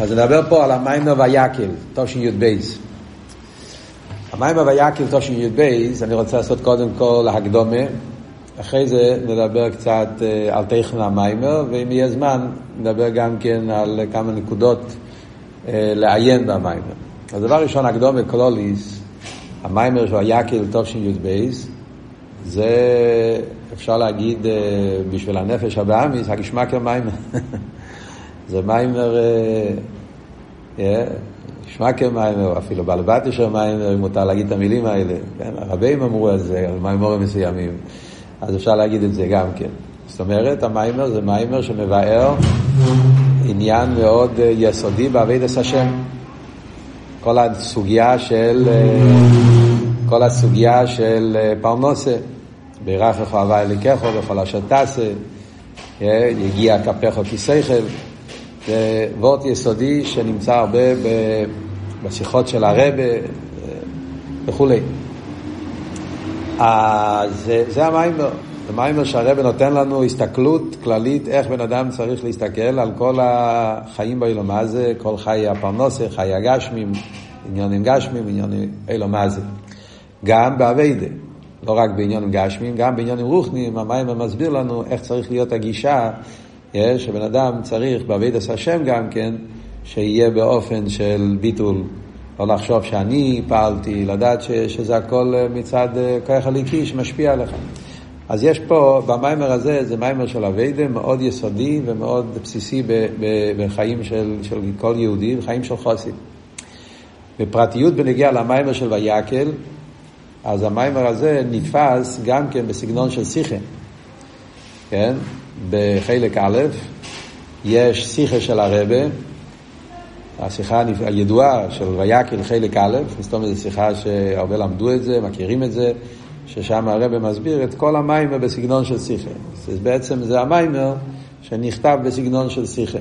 אז נדבר פה על המיימר ויקל, תשי"ב. המיימר ויקל תשי"ב, אני רוצה לעשות קודם כל הקדומה, אחרי זה נדבר קצת אה, על טכן המיימר, ואם יהיה זמן נדבר גם כן על כמה נקודות אה, לעיין במיימר. אז דבר ראשון, הקדומה קלוליס, המיימר של ויקל תשי"ב, זה אפשר להגיד אה, בשביל הנפש הבאמיס, הגשמק המיימר. זה מיימר, שמקר מיימר, אפילו בעל בתשר מיימר, אם מותר להגיד את המילים האלה. כן? הרבים אמרו על זה, על מיימורים מסוימים. אז אפשר להגיד את זה גם כן. זאת אומרת, המיימר זה מיימר שמבאר עניין מאוד יסודי בעבידת השם. כל הסוגיה של, כל הסוגיה של פרנוסה, בירכך אהבה אליקךו וכל אשר תעשה, יגיע כפיך כיסייכל. זה וורט יסודי שנמצא הרבה בשיחות של הרבה וכולי. אז זה, זה המיימר. זה מיימר שהרבא נותן לנו הסתכלות כללית איך בן אדם צריך להסתכל על כל החיים באילום הזה, כל חיי הפרנוסה, חיי הגשמים, עניונים גשמים, עניונים אילום הזה. גם באביידה, לא רק בעניונים גשמים, גם בעניונים רוחניים, המיימר מסביר לנו איך צריך להיות הגישה שבן אדם צריך בעבידת השם גם כן, שיהיה באופן של ביטול, לא לחשוב שאני פעלתי, לדעת ש, שזה הכל מצד כוח הליקי שמשפיע עליך. אז יש פה, במיימר הזה, זה מיימר של אביידה מאוד יסודי ומאוד בסיסי ב, ב, בחיים של, של כל יהודי, בחיים של חוסים. בפרטיות בנגיע למיימר של ויקל, אז המיימר הזה נתפס גם כן בסגנון של שיחה, כן? בחלק א', יש שיחה של הרבה, השיחה הידועה של ויקל חלק א', זאת אומרת זו שיחה שהרבה למדו את זה, מכירים את זה, ששם הרבה מסביר את כל המיימר בסגנון של שיחה. אז בעצם זה המיימר שנכתב בסגנון של שיחה.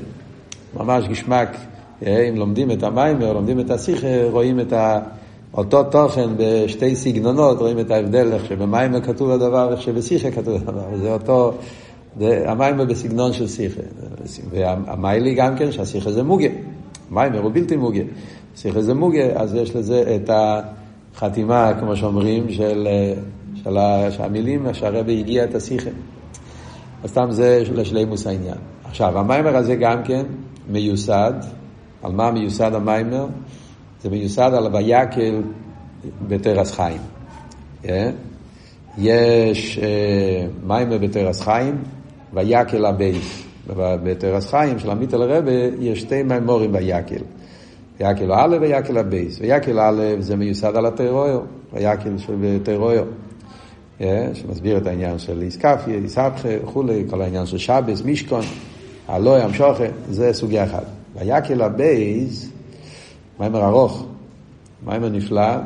ממש גשמק, אה, אם לומדים את המיימר, לומדים את השיחה, רואים את ה... אותו תוכן בשתי סגנונות, רואים את ההבדל איך שבמיימר כתוב הדבר, איך שבשיחה כתוב הדבר, זה אותו... המיימר בסגנון של שיחה. והמיילי גם כן שהשיחה זה מוגה. מיימר הוא בלתי מוגה. שיחה זה מוגה, אז יש לזה את החתימה, כמו שאומרים, של, של, המילים שהרבי הגיע את השיחה. אז סתם זה לשלימות העניין. עכשיו, המאמר הזה גם כן מיוסד, על מה מיוסד המאמר? זה מיוסד על ויקהל בתורת חיים. Yeah. יש uh, מאמר בתורת חיים, ויקהל הב'. בתורת חיים של המיטעלער רבי יש שתי מאמרים ויקהל. ויקהל א' ויקהל הב'. ויקהל א' זה מיוסד על התורה אור, ויקהל של תורה אור. שמסביר את העניין של אתכפיא, אתהפכא וכולי, כל העניין של שבת, משכן, העלאה, המשכה, זה סוגיה אחת. ויקהל הב', מאמר ארוך, מאמר נפלא,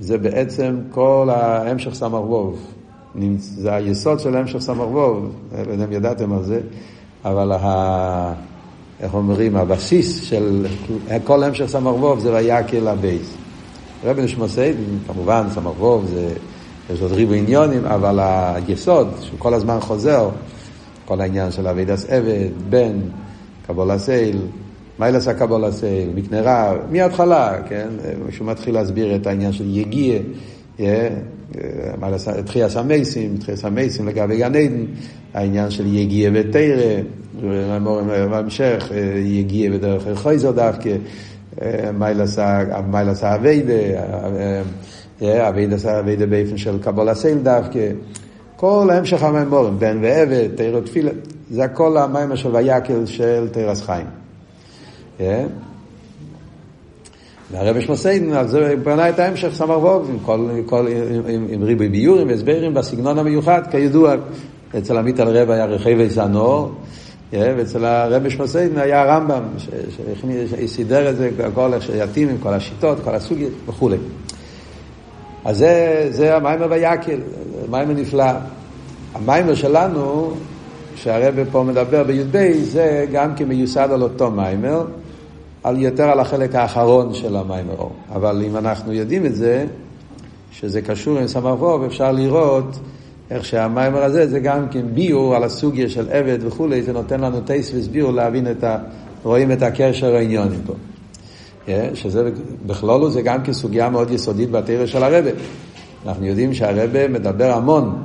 זה בעצם כל ההמשך סמ"ך וו. זה היסוד של המשך סמ"ך וו, לא יודע אם ידעתם על זה, אבל ה... איך אומרים, הבסיס של כל המשך סמ"ך וו זה ויקהל הב'. רבי נשמוסייד, כמובן סמ"ך ווב זה, יש עוד ריבו עניונים, אבל היסוד, שהוא כל הזמן חוזר, כל העניין של אבידס עבד, בן, קבול הסייל, מיילס הקבול הסייל, מקנרה, מההתחלה, כן? שהוא מתחיל להסביר את העניין של יגיע, תחייה המייסים, תחייה המייסים לגבי גן עדן, העניין של יגיע ותרא, בהמשך יגיע בדרך חייזר דווקא, מיילס האביידה, אביידה באופן של קבול הסייל דווקא, כל ההמשך המימורים, בן ועבד, תרא תפילה, זה הכל המיימר של ויקל של תרס חיים. והרבי שמוסיידן, על זה בנה את ההמשך סמר ווב, עם, כל, עם, עם ריבוי ביורים והסברים בסגנון המיוחד, כידוע, אצל עמית על רב היה רכיבי זנור, ואצל הרבי שמוסיידן היה הרמב"ם, שסידר את זה, כל איך שיתאים עם כל השיטות, כל הסוגיות וכולי. אז זה, זה המיימר ויקל, מיימר נפלא. המיימר שלנו, שהרבי פה מדבר בי"ב, זה גם כמיוסד על אותו מיימר. על יותר על החלק האחרון של המים אור. אבל אם אנחנו יודעים את זה, שזה קשור עם סמר ווב, אפשר לראות איך שהמיימר הזה זה גם כן ביור על הסוגיה של עבד וכולי, זה נותן לנו טייס וסביור להבין את, ה, רואים את הקשר העניונים פה. שזה בכלולו זה גם כסוגיה מאוד יסודית בתרא של הרבה. אנחנו יודעים שהרבה מדבר המון,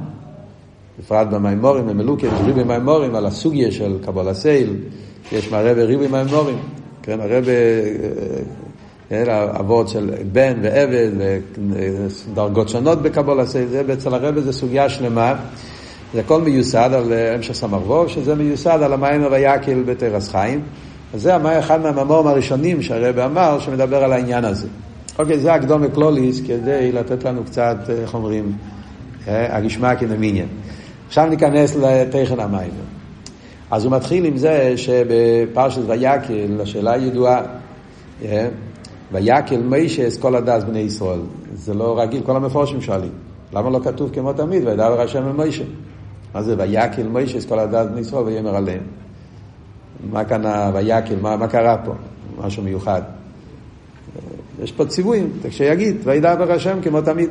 בפרט במימורים, במלוקי, ריבי מימורים, על הסוגיה של קבול הסייל, יש מהרבה ריבי מימורים, כן, הרבה, אבות של בן ועבד, ודרגות שונות בקבול הסייל, זה אצל הרבה זה סוגיה שלמה. זה הכל מיוסד על המשך סמ"ו, שזה מיוסד על המים ויקל בתרס חיים. אז זה אחד מהממורים הראשונים שהרבא אמר, שמדבר על העניין הזה. אוקיי, זה הקדום מקלוליס כדי לתת לנו קצת, איך אומרים, הגשמע כנמיניין. עכשיו ניכנס לתכן המים. אז הוא מתחיל עם זה שבפרשת ויקל, השאלה ידועה, ויקל מישה כל הדס בני ישראל. זה לא רגיל, כל המפורשים שואלים. למה לא כתוב כמו תמיד, וידבר השם אל מישה? מה זה ויקל מישה כל הדס בני ישראל ויאמר עליהם? מה כאן הויקל, מה, מה קרה פה? משהו מיוחד. יש פה ציוויים, כשיגיד, וידבר השם כמו תמיד.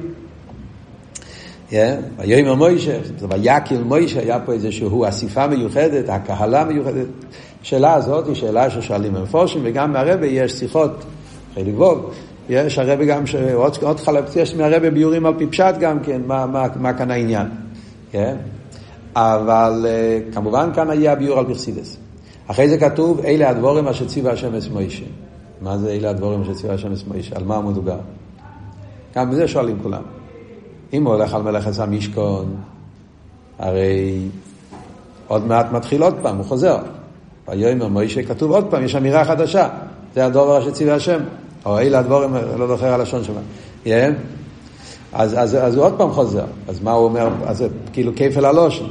ויאמר מוישה, ויקל מוישה, היה פה איזשהו אסיפה מיוחדת, הקהלה מיוחדת. השאלה הזאת היא שאלה ששואלים מפורשים, וגם מהרבה יש שיחות, חלק ווב, יש הרבה גם, עוד, חלק, יש מהרבה ביורים על פי פשט גם כן, מה, מה, מה כאן העניין. אבל כמובן כאן היה ביור על פרסידס. אחרי זה כתוב, אלה הדבורים אשר ציווה השם אס מוישה. מה זה אלה הדבורים אשר ציווה השם אס מוישה? על מה מדובר? גם בזה שואלים כולם. אם הוא הולך על מלאכת המשכון, הרי עוד מעט מתחיל עוד פעם, הוא חוזר. ויאמר מוישה כתוב עוד פעם, יש אמירה חדשה. זה הדבר אשר ציווה השם. או אלה הדבורים, לא זוכר הלשון שלו. Yeah. אז, אז, אז הוא עוד פעם חוזר. אז מה הוא אומר? אז כאילו כפל הלושן.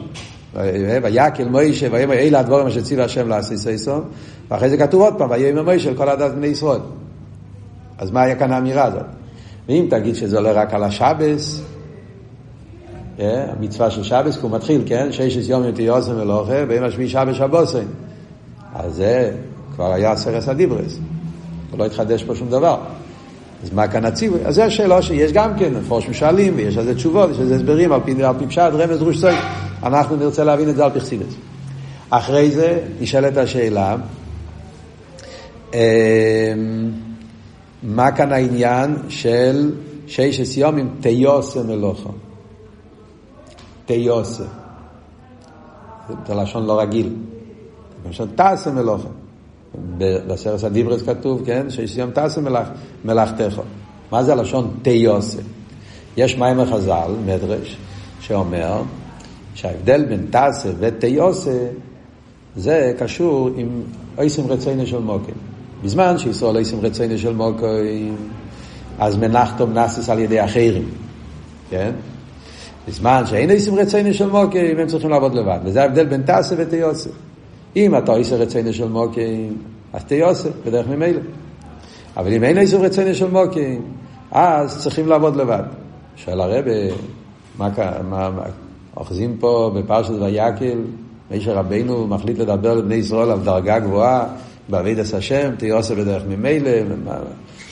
ויקל מוישה, ויאמר אלה הדבורים אשר ציווה השם לעשי סייסון, ואחרי זה כתוב עוד פעם, ויאמר מוישה לכל הדת בני ישראל. אז מה היה כאן האמירה הזאת? ואם תגיד שזה עולה רק על השבס, המצווה של שבס, כי הוא מתחיל, כן? ששת יום תהיה אוסם ולוכה, ואם השביעי שבס שבוסן. אז זה כבר היה סרס הדיברס. לא התחדש פה שום דבר. אז מה כאן הציווי? אז זו השאלה שיש גם כן, מפורשים שואלים, ויש על זה תשובות, יש על זה הסברים, על פי, על פי פשט, רמז רוש צוי. אנחנו נרצה להבין את זה על פי חסידס. אחרי זה נשאלת השאלה, מה כאן העניין של ששת יומים תיוסה מלוכה? תיוסה. זה לשון לא רגיל. לשון תעשה מלוכה. בסרס הדיברס כתוב, כן, שסיים תעשה מלאכ, מלאכתך. מה זה הלשון תיוסה? יש מים החז"ל, מדרש, שאומר שההבדל בין תעשה ותיוסה זה קשור עם אייסם רציינו של מוקים. בזמן שישראל אייסם רציינו של מוקים, אז מנחתום נסס על ידי אחרים, כן? בזמן שאין אייסם רציינו של מוקים, הם צריכים לעבוד לבד. וזה ההבדל בין תעשה ותיוסה. אם אתה עושה רצינו של מוקים, אז תיוסף בדרך ממילא. אבל אם אין איסור רצינו של מוקים, אז צריכים לעבוד לבד. שואל הרבה, מה, מה, מה אוחזים פה בפרשת ויקל, מישר רבינו מחליט לדבר לבני ישראל על דרגה גבוהה, בעבידת השם, תיוסף בדרך ממילא,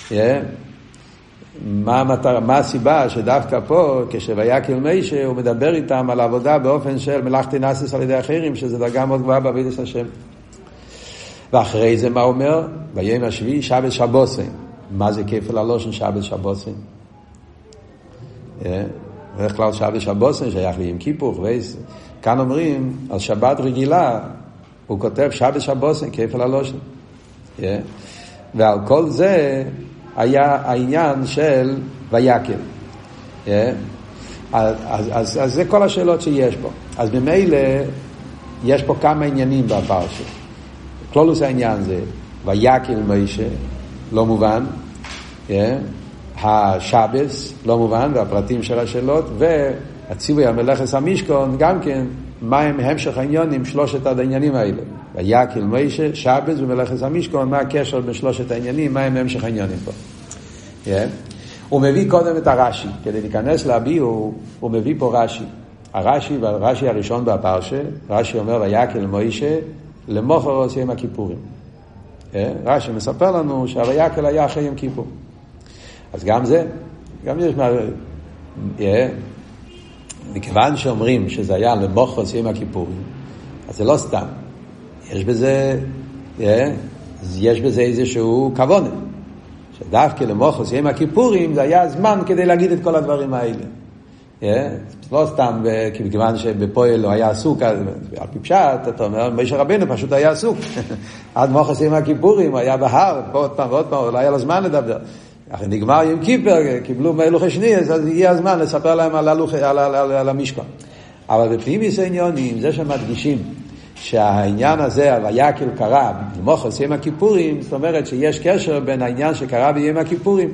yeah. מה, המטר, מה הסיבה שדווקא פה, כשויקל מישה, הוא מדבר איתם על עבודה באופן של מלאכתי נאסיס על ידי אחרים, שזה דרגה מאוד גבוהה בעבידת השם. ואחרי זה מה אומר? ביום השביעי שבת שבוסים. מה זה כפל הלושן שבת שבוסים? אה? בדרך כלל שבת שבוסים שייך ליום כיפור, וייס. כאן אומרים, על שבת רגילה, הוא כותב שבת שבוסים, כפל הלושן. אה? ועל כל זה היה העניין של ויקל. אה? אז, אז, אז, אז זה כל השאלות שיש פה. אז ממילא יש פה כמה עניינים בפרשה. כלולוס העניין זה ויקל מישה, לא מובן, yeah. אה? השבס, לא מובן, והפרטים של השאלות, והציווי המלאכס המשכון, גם כן, מה הם המשך העניונים, שלושת העניינים האלה. ויקל מישה, שבס ומלאכס המשכון, מה הקשר בין שלושת העניינים, מה הם המשך העניונים פה. Yeah. הוא מביא קודם את הרש"י, כדי להיכנס לביאו, הוא מביא פה רש"י. הרש"י, והרש"י הראשון בפרשה, רש"י אומר ויקל מוישה למוכר עושה עם הכיפורים. אה? רש"י מספר לנו שהויקל היה אחרי יום כיפור. אז גם זה, גם יש מה... אה? מכיוון שאומרים שזה היה למוכר עושה עם הכיפורים, אז זה לא סתם. יש בזה, אה? אז יש בזה איזשהו כוונה. שדווקא למוחוס יום הכיפורים זה היה הזמן כדי להגיד את כל הדברים האלה. Yeah, לא סתם, כיוון שבפועל הוא היה עסוק, על פי פשט, אתה אומר, משה רבנו פשוט היה עסוק. עד מוחס יום הכיפורים, הוא היה בהר, פה עוד פעם ועוד פעם, לא היה לו זמן לדבר. אחרי נגמר יום כיפר, קיבלו מלוכי שני, אז הגיע הזמן לספר להם על, על, על, על, על המשכון. אבל בפנימיס העניונים, זה שמדגישים שהעניין הזה, הויקל קרה, מוחס יום הכיפורים, זאת אומרת שיש קשר בין העניין שקרה ביום הכיפורים,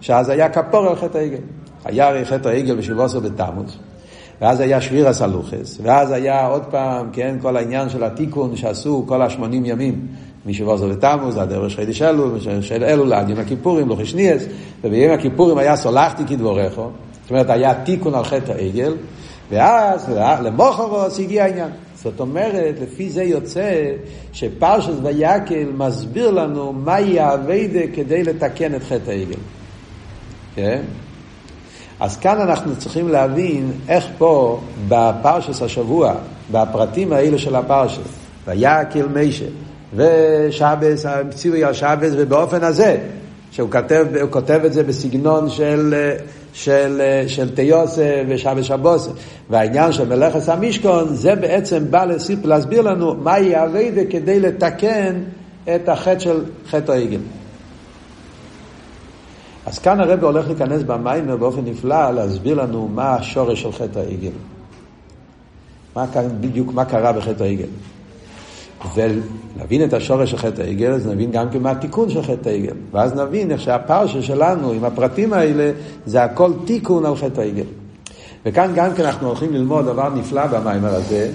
שאז היה כפור על חטא העגל. היה הרי חטא העגל בשבועסו בתמוז, ואז היה שביר הסלוחס, ואז היה עוד פעם, כן, כל העניין של התיקון שעשו כל השמונים ימים, משבועסו בתמוז, עד ערב חידיש אלול, של אלול עד יום הכיפורים, לא חשניאס, וביום הכיפורים היה סולחתי כדבורכו, זאת אומרת היה תיקון על חטא העגל, ואז למוחרוס הגיע העניין. זאת אומרת, לפי זה יוצא שפרשת ויקל מסביר לנו מהי האביידה כדי לתקן את חטא העגל. כן? אז כאן אנחנו צריכים להבין איך פה בפרשס השבוע, בפרטים האלה של הפרשס, ויקל מישה, ושבס, ציווי על שבס, ובאופן הזה, שהוא כותב, כותב את זה בסגנון של, של, של תיוסה ושבס שבוסה. והעניין של מלאכס המשכון, זה בעצם בא לסיפ, להסביר לנו מהי האביידה כדי לתקן את החטא של חטא העגל. אז כאן הרב הולך להיכנס במיימר באופן נפלא להסביר לנו מה השורש של חטא העגל. מה בדיוק מה קרה בחטא העגל. ולהבין את השורש של חטא העגל, אז נבין גם כן מה התיקון של חטא העגל. ואז נבין איך שהפרשה שלנו עם הפרטים האלה, זה הכל תיקון על חטא העגל. וכאן גם כן אנחנו הולכים ללמוד דבר נפלא במיימר הזה,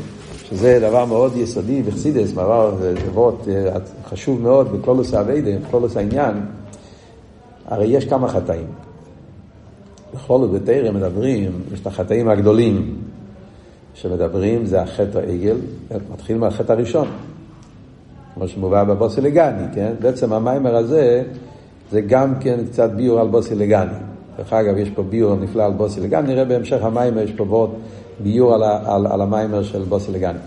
שזה דבר מאוד יסודי וחסידס, דבר, זה דבר חשוב מאוד בקלולוס האביידה, בקלולוס העניין. הרי יש כמה חטאים. בכל זאת בתרא מדברים, יש את החטאים הגדולים שמדברים, זה החטא העגל, מתחיל מהחטא הראשון, כמו שמובא בבוסי לגני, כן? בעצם המיימר הזה זה גם כן קצת ביור על בוסי לגני. דרך אגב, יש פה ביור נפלא על בוסי לגני, נראה בהמשך המיימר, יש פה עוד ביור על, על, על המיימר של בוסי לגני.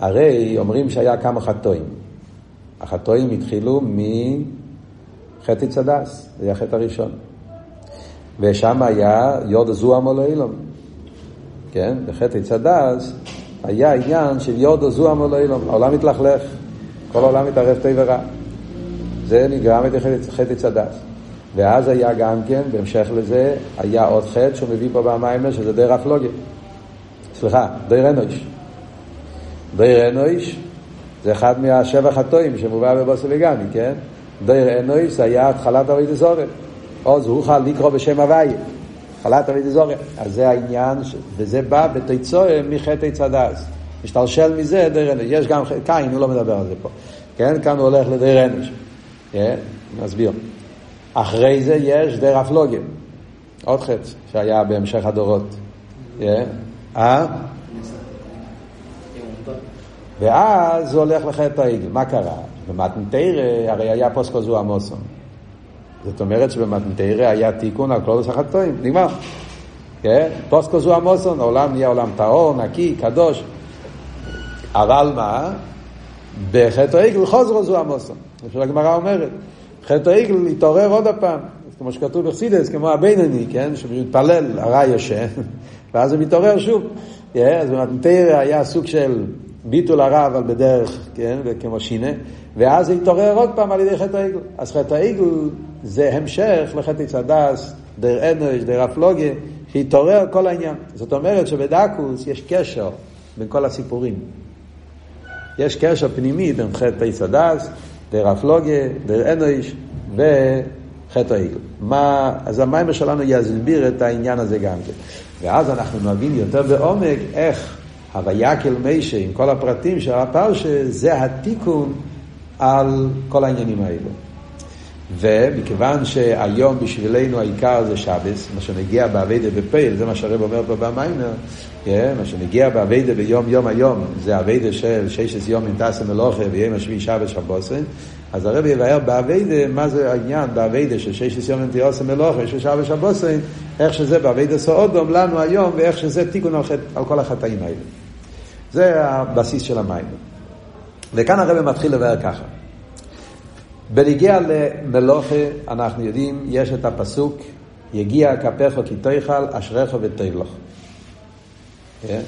הרי אומרים שהיה כמה חטאים. החטאים התחילו מ... חטא צדס, זה היה החטא הראשון. ושם היה יוד זוהם או אילום. כן? בחטא צדס היה עניין של יוד זוהם או אילום. העולם מתלכלך, כל העולם מתערב טוב ורע. זה נגרם את חטא צדס. ואז היה גם כן, בהמשך לזה, היה עוד חטא שהוא מביא פה במיימר, שזה דר הפלוגיה. סליחה, דר אנוש. דר אנוש זה אחד מהשבע חטאים שמובא בבוסי וגני, כן? דיר אנויס היה התחלת אבי דזורת. עוז הוא חל לקרוא בשם הוויה. התחלת אבי דזורת. אז זה העניין, ש... וזה בא בתיצואה מחטא צדס. משתלשל מזה דיר אנוש. יש גם קין, הוא לא מדבר על זה פה. כן, כאן הוא הולך לדיר אנוש. כן, נסביר. אחרי זה יש דיר אפלוגיה. עוד חטא שהיה בהמשך הדורות. כן? אה? ואז הוא הולך לחטא העגל. מה קרה? במתנתרא הרי היה פוסקו זו עמוסון. זאת אומרת שבמתנתרא היה תיקון על קלודוס החטאים, נגמר. כן? פוסקו זו עמוסון, העולם נהיה עולם טהור, נקי, קדוש. אבל מה? בחטא העגל חוזרו זו עמוסון. כמו שהגמרא אומרת. חטא העגל התעורר עוד הפעם. כמו שכתוב בחסידס, כמו הבינוני, כן? שמתפלל, הרע יושן, ואז הוא מתעורר שוב. Yeah, אז במתנתרא היה סוג של ביטול הרע, אבל בדרך, כן? כמו שינה. ואז זה התעורר עוד פעם על ידי חטא העגל. אז חטא העגל זה המשך לחטא צדס, דר אנוש, דר הפלוגיה, שהתעורר כל העניין. זאת אומרת שבדקוס יש קשר בין כל הסיפורים. יש קשר פנימי בין חטא צדס, דר הפלוגיה, דר אנוש וחטא העגל. מה, אז המיימר שלנו יסביר את העניין הזה גם כן. ואז אנחנו נבין יותר בעומק איך הוויקל מישה עם כל הפרטים של הפרשה, זה התיקון על כל העניינים האלו. ומכיוון שהיום בשבילנו העיקר זה שבס, מה שנגיע באביידה בפייל, זה מה שהרב אומר פה במיימר, yeah, מה שנגיע באביידה ביום יום היום, זה אביידה של ששת יום עם תעשה מלוכה ויום השביעי שבס שבוסן, אז הרב יבהר באביידה מה זה העניין באביידה של ששת יום עם תעשה מלוכה של שבס שבוסן, איך שזה באביידה סעודום לנו היום ואיך שזה תיקון על, כל החטאים האלה. זה הבסיס של המים. וכאן הרב מתחיל לבאר ככה. בניגיע למלוכה, אנחנו יודעים, יש את הפסוק, יגיע כפיך כי תאכל, אשריך ותלך. כן?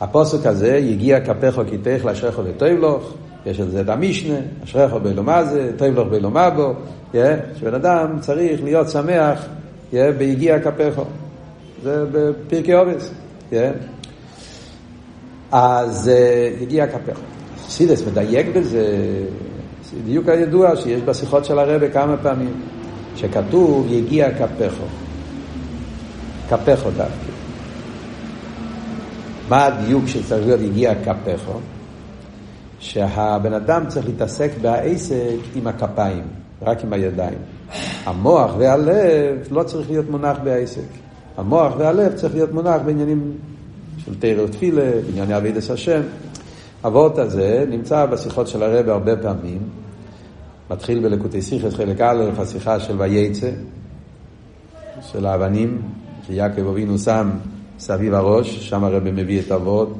הפוסק הזה, יגיע כפיך כי תאכל, אשריך ותלך, יש על זה את המשנה, אשריך באילו מה זה, תלך באילו מה בו, כן? שבן אדם צריך להיות שמח כן? ביגיע כפיך. זה בפרקי עובס. כן? אז אה, יגיע כפיך. סידס מדייק בזה, בדיוק הידוע שיש בשיחות של הרבה כמה פעמים, שכתוב יגיע כפךו. כפךו דווקא. מה הדיוק שצריך להיות יגיע כפךו? שהבן אדם צריך להתעסק בעסק עם הכפיים, רק עם הידיים. המוח והלב לא צריך להיות מונח בעסק. המוח והלב צריך להיות מונח בעניינים של תרא ותפילה, בענייני אבידס השם. אבות הזה נמצא בשיחות של הרב הרבה פעמים, מתחיל בלקוטי סיכס חלק א', השיחה של וייצא, של האבנים, שיעקב אבינו שם סביב הראש, שם הרב מביא את אבות,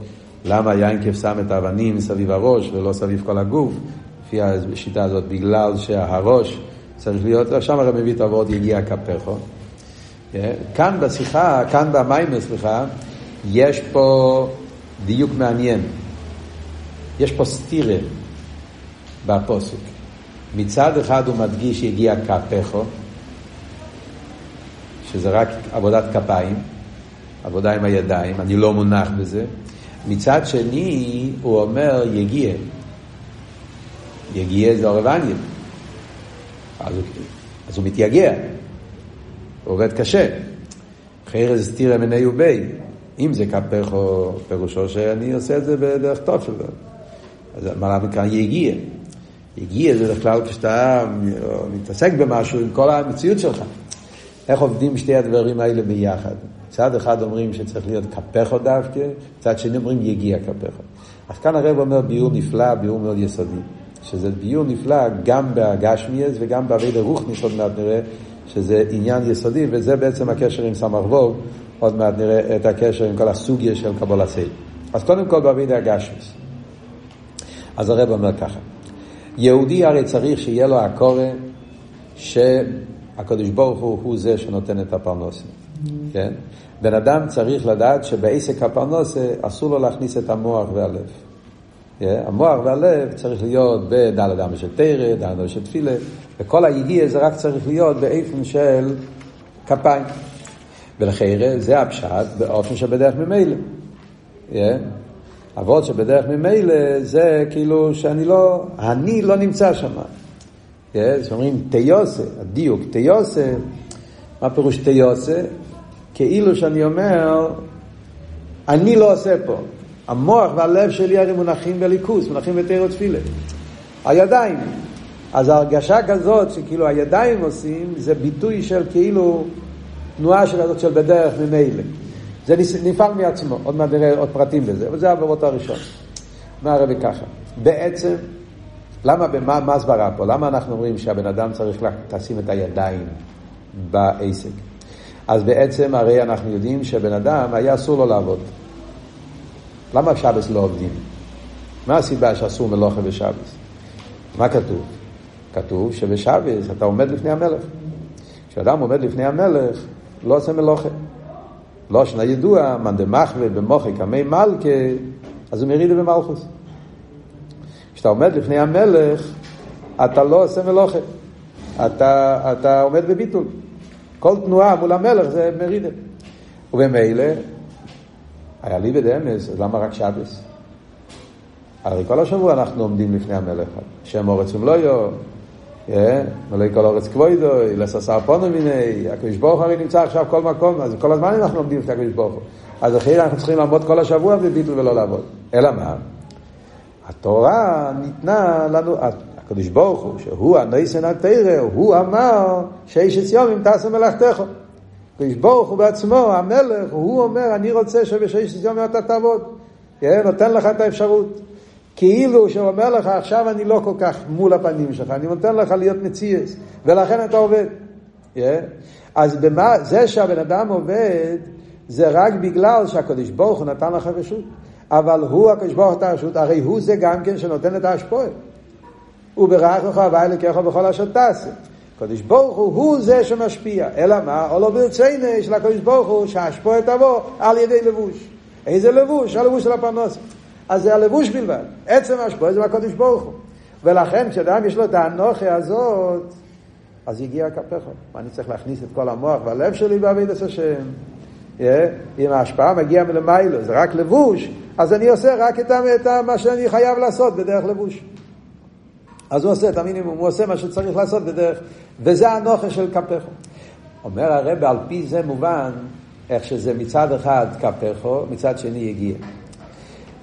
למה יינקב שם את האבנים סביב הראש ולא סביב כל הגוף, לפי השיטה הזאת, בגלל שהראש צריך להיות, שם הרב מביא את אבות יגיע כפכו. כאן בשיחה, כאן במיימר, סליחה, יש פה דיוק מעניין. יש פה סטירה בפוסק. מצד אחד הוא מדגיש שהגיע כפכו, שזה רק עבודת כפיים, עבודה עם הידיים, אני לא מונח בזה. מצד שני הוא אומר יגיע. יגיע זה עורב עניין. אז, אז הוא מתייגע, הוא עובד קשה. חרז תירא מני ובי. אם זה כפכו, פירושו שאני עושה את זה בדרך טוב שלו. אז מה מכאן יגיע? יגיע זה בכלל כשאתה מתעסק במשהו עם כל המציאות שלך. איך עובדים שתי הדברים האלה ביחד? צד אחד אומרים שצריך להיות כפכו דווקא, צד שני אומרים יגיע כפכו. אז כאן הרב אומר ביור נפלא, ביור מאוד יסודי. שזה ביור נפלא גם בהגשמיאס וגם בעביד הרוחניס, עוד מעט נראה שזה עניין יסודי, וזה בעצם הקשר עם סמ"ך ווב, עוד מעט נראה את הקשר עם כל הסוגיה של קבול הסייל. אז קודם כל בעביד הגשמיאס. אז הרב אומר ככה, יהודי הרי צריך שיהיה לו הקורא שהקדוש ברוך הוא הוא זה שנותן את הפרנסה, כן? בן אדם צריך לדעת שבעסק הפרנסה אסור לו להכניס את המוח והלב. Yeah, המוח והלב צריך להיות בדלת אמה של תרא, דלת אמה של תפילה, וכל היגיע זה רק צריך להיות באיפן של כפיים. ולחיירה זה הפשט באופן שבדרך ממילא. Yeah. אבות שבדרך ממילא זה כאילו שאני לא, אני לא נמצא שם. אז אומרים תיוסה, הדיוק תיוסה, מה פירוש תיוסה? כאילו שאני אומר, אני לא עושה פה. המוח והלב שלי הרי מונחים בליכוס, מונחים בתירו תפילה. הידיים. אז ההרגשה כזאת שכאילו הידיים עושים, זה ביטוי של כאילו תנועה של הזאת של בדרך ממילא. זה נפעל מעצמו, עוד מעט נראה עוד פרטים בזה, אבל זה העברות הראשון. מה הרבי ככה? בעצם, למה, מה, הסברה פה? למה אנחנו אומרים שהבן אדם צריך לשים את הידיים בעסק? אז בעצם הרי אנחנו יודעים שבן אדם היה אסור לו לעבוד. למה בשבס לא עובדים? מה הסיבה שאסור מלוכה בשבס? מה כתוב? כתוב שבשבס אתה עומד לפני המלך. כשאדם עומד לפני המלך, לא עושה מלוכה. לא שנה ידוע, מאן דמחווה במוחי קמי מלכה, אז הוא מרידה במלכוס. כשאתה עומד לפני המלך, אתה לא עושה מלוכה. אתה, אתה עומד בביטול. כל תנועה מול המלך זה מרידה. ובמילא, היה לי בדמס, למה רק שבס? הרי כל השבוע אנחנו עומדים לפני המלך. שם אורץ ומלויו, מלא כל אורץ כבוידו, לססר פונו מיני, הקדוש ברוך הרי נמצא עכשיו כל מקום, אז כל הזמן אנחנו עומדים לפני הקדוש ברוך. אז אחרי אנחנו צריכים לעמוד כל השבוע בביטול ולא לעבוד. אלא מה? התורה ניתנה לנו, הקדוש ברוך הוא, שהוא הנויסן התרא, הוא אמר שיש את אם תעשה מלאכתך. הקדוש ברוך הוא בעצמו, המלך, הוא אומר, אני רוצה שבשש יום אתה תעבוד. כן, נותן לך את האפשרות. כאילו שהוא אומר לך, עכשיו אני לא כל כך מול הפנים שלך, אני נותן לך להיות מציאס, ולכן אתה עובד. Yeah. אז במה, זה שהבן אדם עובד, זה רק בגלל שהקדוש ברוך הוא נתן לך רשות. אבל הוא, הקדוש ברוך הוא נתן רשות, הרי הוא זה גם כן שנותן את ההשפועה. וברכך הווי לקחו בכל אשר תעשה. הקדוש ברוך הוא הוא זה שמשפיע. אלא מה? או לא ברצינו של הקדוש ברוך הוא שהשפוע תבוא על ידי לבוש. איזה לבוש? הלבוש של הפרנוסה. אז זה הלבוש בלבד. עצם השפוע זה הקדוש ברוך הוא. ולכן כשאדם יש לו את האנוכי הזאת, אז הגיע כפיך. מה אני צריך להכניס את כל המוח והלב שלי בעבידת השם? Yeah, אם ההשפעה מגיעה מלמיילו, זה רק לבוש, אז אני עושה רק את, את מה שאני חייב לעשות בדרך לבוש. אז הוא עושה את המינימום, הוא עושה מה שצריך לעשות בדרך, וזה הנוכל של כפיך. אומר הרב, על פי זה מובן, איך שזה מצד אחד כפיכו, מצד שני יגיע.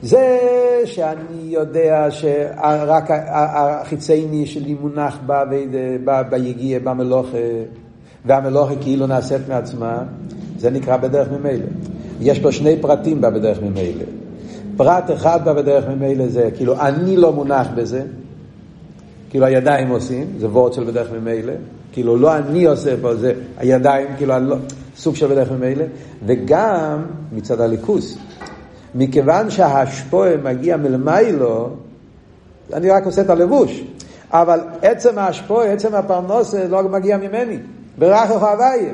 זה שאני יודע שרק החיצייני שלי מונח ביגיע, במלוכה, והמלוכה כאילו נעשית מעצמה, זה נקרא בדרך ממילא. יש פה שני פרטים בדרך ממילא. פרט אחד בדרך ממילא זה כאילו אני לא מונח בזה, כאילו הידיים עושים, זה וורד של בדרך ממילא, כאילו לא אני עושה פה, זה הידיים, כאילו לא, סוג של בדרך ממילא, וגם מצד הליכוס. מכיוון שההשפועה מגיע מלמיילו, אני רק עושה את הלבוש, אבל עצם ההשפועה, עצם הפרנוסה לא מגיע ממני, ברכך הוויה.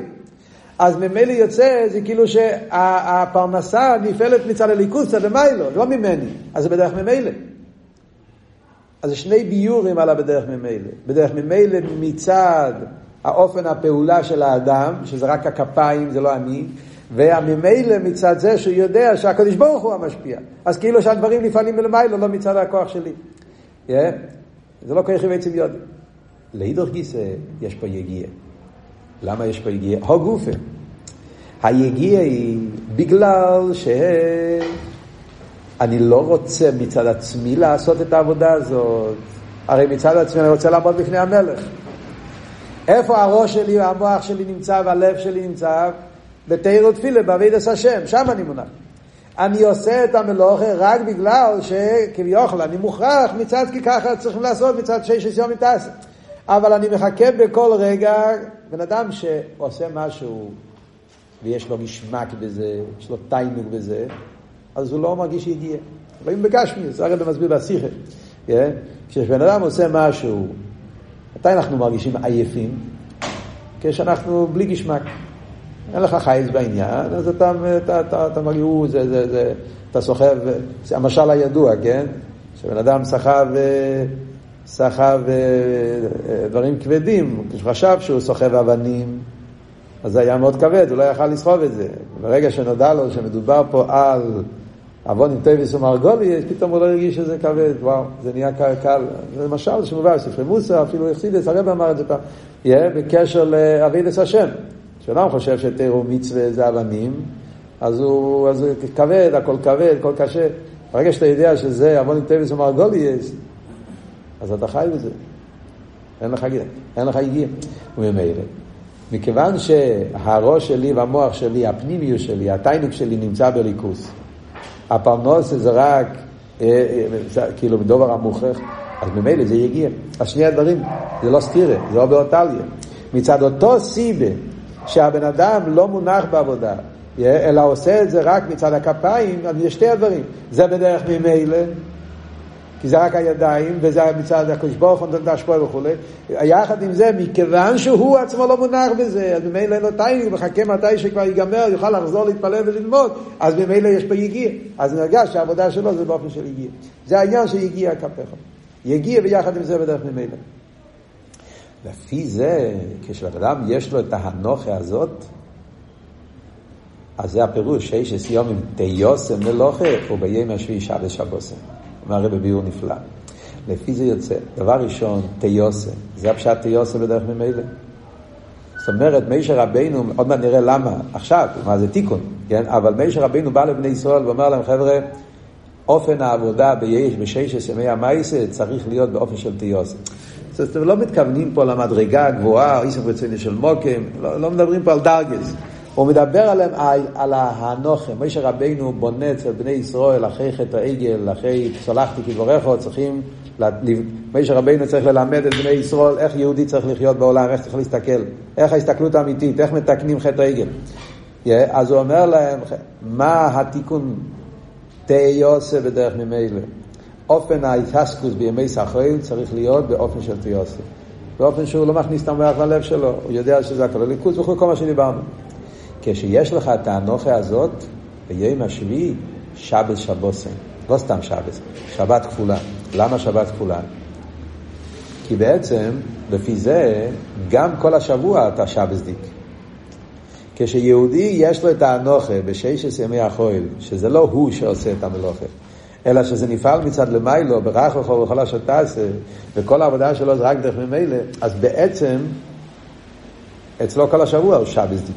אז ממילא יוצא, זה כאילו שהפרנסה נפעלת מצד הליכוס, מצד למיילו, לא ממני, אז זה בדרך ממילא. אז שני ביורים על הבדרך ממילא. בדרך ממילא מצד האופן הפעולה של האדם, שזה רק הכפיים, זה לא אני, והממילא מצד זה שהוא יודע שהקדוש ברוך הוא המשפיע. אז כאילו שהדברים נפעלים מלמעלה, לא מצד הכוח שלי. Yeah? זה לא כוח בעצם יודעים. להידור גיסא יש פה יגיע. למה יש פה יגיע? הו גופה. היגיע היא בגלל ש... אני לא רוצה מצד עצמי לעשות את העבודה הזאת. הרי מצד עצמי אני רוצה לעמוד בפני המלך. איפה הראש שלי והמוח שלי נמצא והלב שלי נמצא? בתיירות תפילה, בעבידת השם, שם אני מונח. אני עושה את המלוכה רק בגלל שכביכול אני מוכרח מצד כי ככה צריכים לעשות מצד שש יום מתעסק. אבל אני מחכה בכל רגע, בן אדם שעושה משהו ויש לו משמק בזה, יש לו תיינוק בזה, אז הוא לא מרגיש שיגיע. רואים בגשמי, זה הרי מסביר בשיחה. כן? כשבן אדם עושה משהו, מתי אנחנו מרגישים עייפים? כשאנחנו בלי געשמאק. אין לך חיות בעניין, אז אתה, אתה, אתה, אתה מרגיש, זה, זה, זה, אתה סוחב, זה המשל הידוע, כן? שבן אדם סחב, סחב דברים כבדים, כשחשב שהוא סוחב אבנים, אז זה היה מאוד כבד, הוא לא יכל לסחוב את זה. ברגע שנודע לו שמדובר פה על אבנים טובות ומרגליות, פתאום הוא לא הרגיש שזה כבד, וואו, זה נהיה קל, קל. זה למשל שמובא בספרי מוסר, אפילו חסידות, הרב אמר את זה פעם, יהיה בקשר לעבודת השם. כשאדם חושב שתורה ומצוות זה אבנים, אז הוא, אז הוא כבד, הכל כבד, הכל קשה. ברגע שאתה יודע שזה אבנים טובות ומרגליות, אז אתה חי בזה. אין לך, אין לך יגיעה. וממילא. מכיוון שהראש שלי והמוח שלי, הפנימיות שלי, התענוג שלי נמצא באלוקות. הפרנוס זה רק אה, אה, כאילו בדובר המוכרח, אז ממילא זה יגיע. אז שני הדברים, זה לא סטירה, זה לא באותליה. מצד אותו סיבה שהבן אדם לא מונח בעבודה, אלא עושה את זה רק מצד הכפיים, אז יש שתי הדברים. זה בדרך ממילא, כי זה רק הידיים, וזה מצד הקדוש ברוך הוא נותן את ההשפעה וכולי. יחד עם זה, מכיוון שהוא עצמו לא מונח בזה, אז ממילא אין לו טיימינג, מחכה מתי שכבר ייגמר, יוכל לחזור להתפלל וללמוד, אז ממילא יש פה יגיע. אז נרגש שהעבודה שלו זה באופן של יגיע. זה העניין שיגיע כפיך. יגיע ויחד עם זה בדרך ממילא. לפי זה, כשלאדם יש לו את ההנוכה הזאת, אז זה הפירוש, שיש עם תיוסם מלוכה, ובימי השביעי שבת שבוסם. הרב בביאור נפלא. לפי זה יוצא, דבר ראשון, תיוסה. זה הפשט תיוסה בדרך ממילא. זאת אומרת, מישר רבינו, עוד מעט נראה למה, עכשיו, מה זה תיקון, כן? אבל מישר רבינו בא לבני ישראל ואומר להם, חבר'ה, אופן העבודה בששת ימי המייסה, צריך להיות באופן של תיוסה. זאת אומרת, לא מתכוונים פה למדרגה הגבוהה, איסוף רציני של מוקם, לא, לא מדברים פה על דרגס. הוא מדבר עליהם על, על הנוחם. משה רבינו בונה אצל בני ישראל אחרי חטא העגל, אחרי סולחתי כבורכו, צריכים, משה רבינו צריך ללמד את בני ישראל איך יהודי צריך לחיות בעולם, איך צריך להסתכל, איך ההסתכלות האמיתית, איך מתקנים חטא העגל. Yeah, אז הוא אומר להם, מה התיקון תהיה עושה בדרך ממילא? אופן ההתעסקוס בימי סחרל צריך להיות באופן של תיוסי. באופן שהוא לא מכניס את המוח ללב שלו, הוא יודע שזה הכל הליכוז וכו' כל מה שדיברנו. כשיש לך את האנוכה הזאת, ביום השביעי, שבס שבוסן. לא סתם שבס, שבת כפולה. למה שבת כפולה? כי בעצם, לפי זה, גם כל השבוע אתה שבסדיק. כשיהודי יש לו את האנוכה בששת ימי החול, שזה לא הוא שעושה את המלוכה, אלא שזה נפעל מצד למיילו, ברח וכו וכל אשר תעשה, וכל העבודה שלו זה רק דרך ממילא, אז בעצם, אצלו כל השבוע הוא שבסדיק.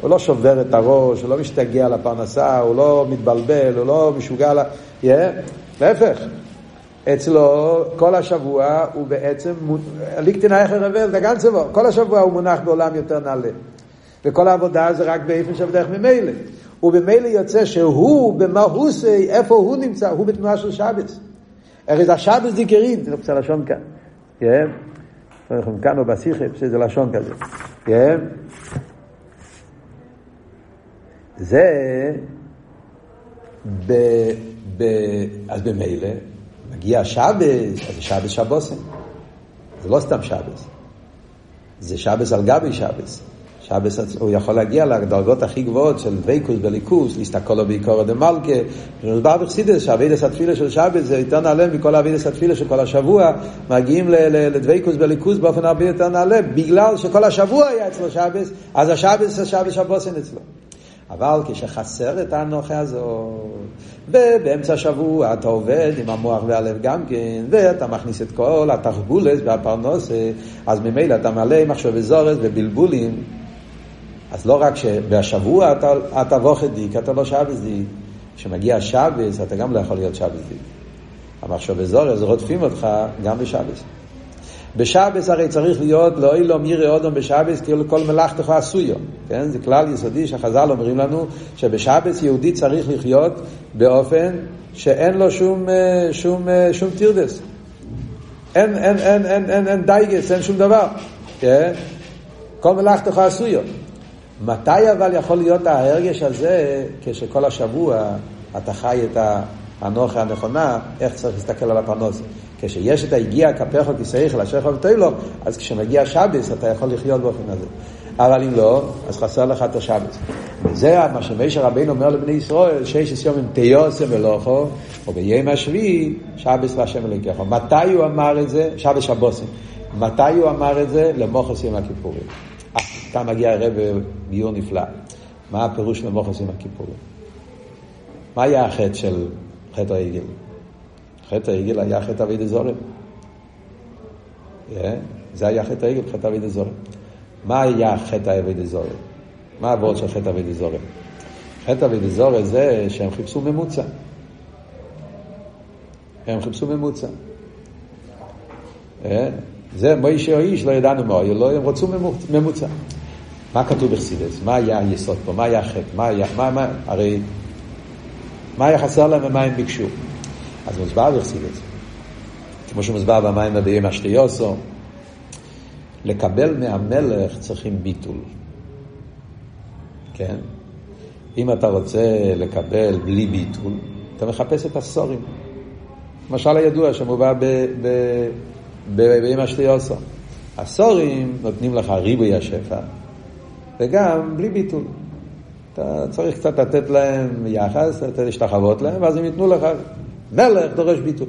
הוא לא שובר את הראש, הוא לא משתגע לפרנסה, הוא לא מתבלבל, הוא לא משוגע ל... Yeah, להפך. אצלו כל השבוע הוא בעצם, ליקטין האחר רבל, דגן צבו, כל השבוע הוא מונח בעולם יותר נעלה. וכל העבודה זה רק באיפן של דרך ממילא. ובמילא יוצא שהוא במהוסי, איפה הוא נמצא? הוא בתנועה של שבס. הרי זה השבס דיכרין, זה קצת לשון כאן. כן? אנחנו כאן או בשיחה, שזה לשון כזה. כן? זה, ב, ב, אז במילא, מגיע שבס, אז זה שבס שבוסם. זה לא סתם שבס. זה שבס על גבי שבס. שבס, הוא יכול להגיע לדרגות הכי גבוהות של דבקוס בליכוס, להסתכלו בעיקרו דה מלכה, ומדבר בחסידס שהאבידס התפילה של שבס זה יותר נעלה מכל האבידס התפילה של כל השבוע, מגיעים לדבקוס בליכוס באופן הרבה יותר נעלה, בגלל שכל השבוע היה אצלו שבס, אז השבס זה שבס שבוסן אצלו. אבל כשחסר את האנוכה הזאת, ובאמצע השבוע אתה עובד עם המוח והלב גם כן, ואתה מכניס את כל התחבולת והפרנוסה, אז ממילא אתה מלא מחשבי זורס ובלבולים. אז לא רק שבשבוע אתה, אתה ווכד דיק, אתה לא שבס דיק. כשמגיע שבס, אתה גם לא יכול להיות שבס דיק. המחשבי זורס רודפים אותך גם בשבס. בשבס הרי צריך להיות לא אילו מירי אודום בשבס כאילו כל מלאכתך עשויו, כן? זה כלל יסודי שהחז"ל אומרים לנו שבשבס יהודי צריך לחיות באופן שאין לו שום, אה, שום, אה, שום טירדס. אין, אין, אין, אין, אין, אין דייגס, אין שום דבר, כן? כל מלאכתך עשויו. מתי אבל יכול להיות ההרגש הזה כשכל השבוע אתה חי את האנוכה הנכונה, איך צריך להסתכל על הפרנוסה? כשיש את היגיע כפך כסייכל אשר ותוילו, אז כשמגיע שבס אתה יכול לחיות באופן הזה. אבל אם לא, אז חסר לך את השבס. וזה מה שמשה רבינו אומר לבני ישראל, שש יום עם תיוסם ולוכו, או ביום השביעי, שבס והשם אלוקיך. מתי הוא אמר את זה? שבס שבוסים. מתי הוא אמר את זה? למוחס יום הכיפורים. כאן מגיע הרב ביור נפלא. מה הפירוש למוחס יום הכיפורים? מה היה החטא של חטא העגל? חטא העגל היה חטא אבי דזורם. זה היה חטא העגל, חטא אבי דזורם. מה היה חטא אבי דזורם? מה העבוד של חטא אבי דזורם? חטא אבי דזורם זה שהם חיפשו ממוצע. הם חיפשו ממוצע. זה מוישה או איש, לא ידענו מה לו, הם רצו ממוצע. מה כתוב בחסידס? מה היה היסוד פה? מה היה החטא? מה היה, מה, מה, הרי, מה היה חסר להם ומה הם ביקשו? אז מוסבר בחסידס. כמו שמוסבר במים ביום השתיוסו, לקבל מהמלך צריכים ביטול. כן? אם אתה רוצה לקבל בלי ביטול, אתה מחפש את הסורים. למשל הידוע שמובא ביום השתיוסו. הסורים נותנים לך ריבוי השפע, וגם בלי ביטול. אתה צריך קצת לתת להם יחס, להשתחוות להם, ואז הם ייתנו לך מלך דורש ביטול.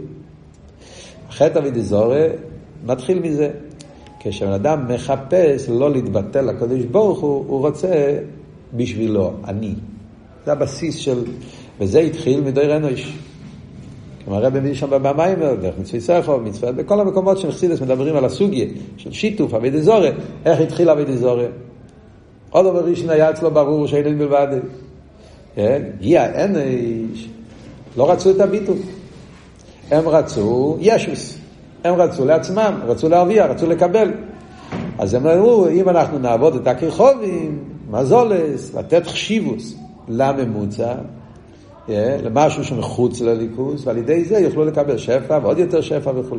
החטא אבידיזורי מתחיל מזה. כשבן אדם מחפש לא להתבטל לקדוש ברוך הוא, הוא רוצה בשבילו, אני. זה הבסיס של... וזה התחיל מדויר אנוש. כמו הרב מביא שם במיימר, דרך מצווי סכו, מצווי... בכל המקומות של חסידס מדברים על הסוגיה של שיתוף, אבי דזורי, איך התחיל אבי דזורי. עוד דבר ראשון היה אצלו ברור שאין בלבד. כן? הגיע אנוש, לא רצו את הביטול. הם רצו ישוס. הם רצו לעצמם, רצו להרוויח, רצו לקבל. אז הם אמרו, אם אנחנו נעבוד את הכרחובים, מזולס, לתת חשיבוס לממוצע, yeah, למשהו שמחוץ לליכוס, ועל ידי זה יוכלו לקבל שפע ועוד יותר שפע וכו'.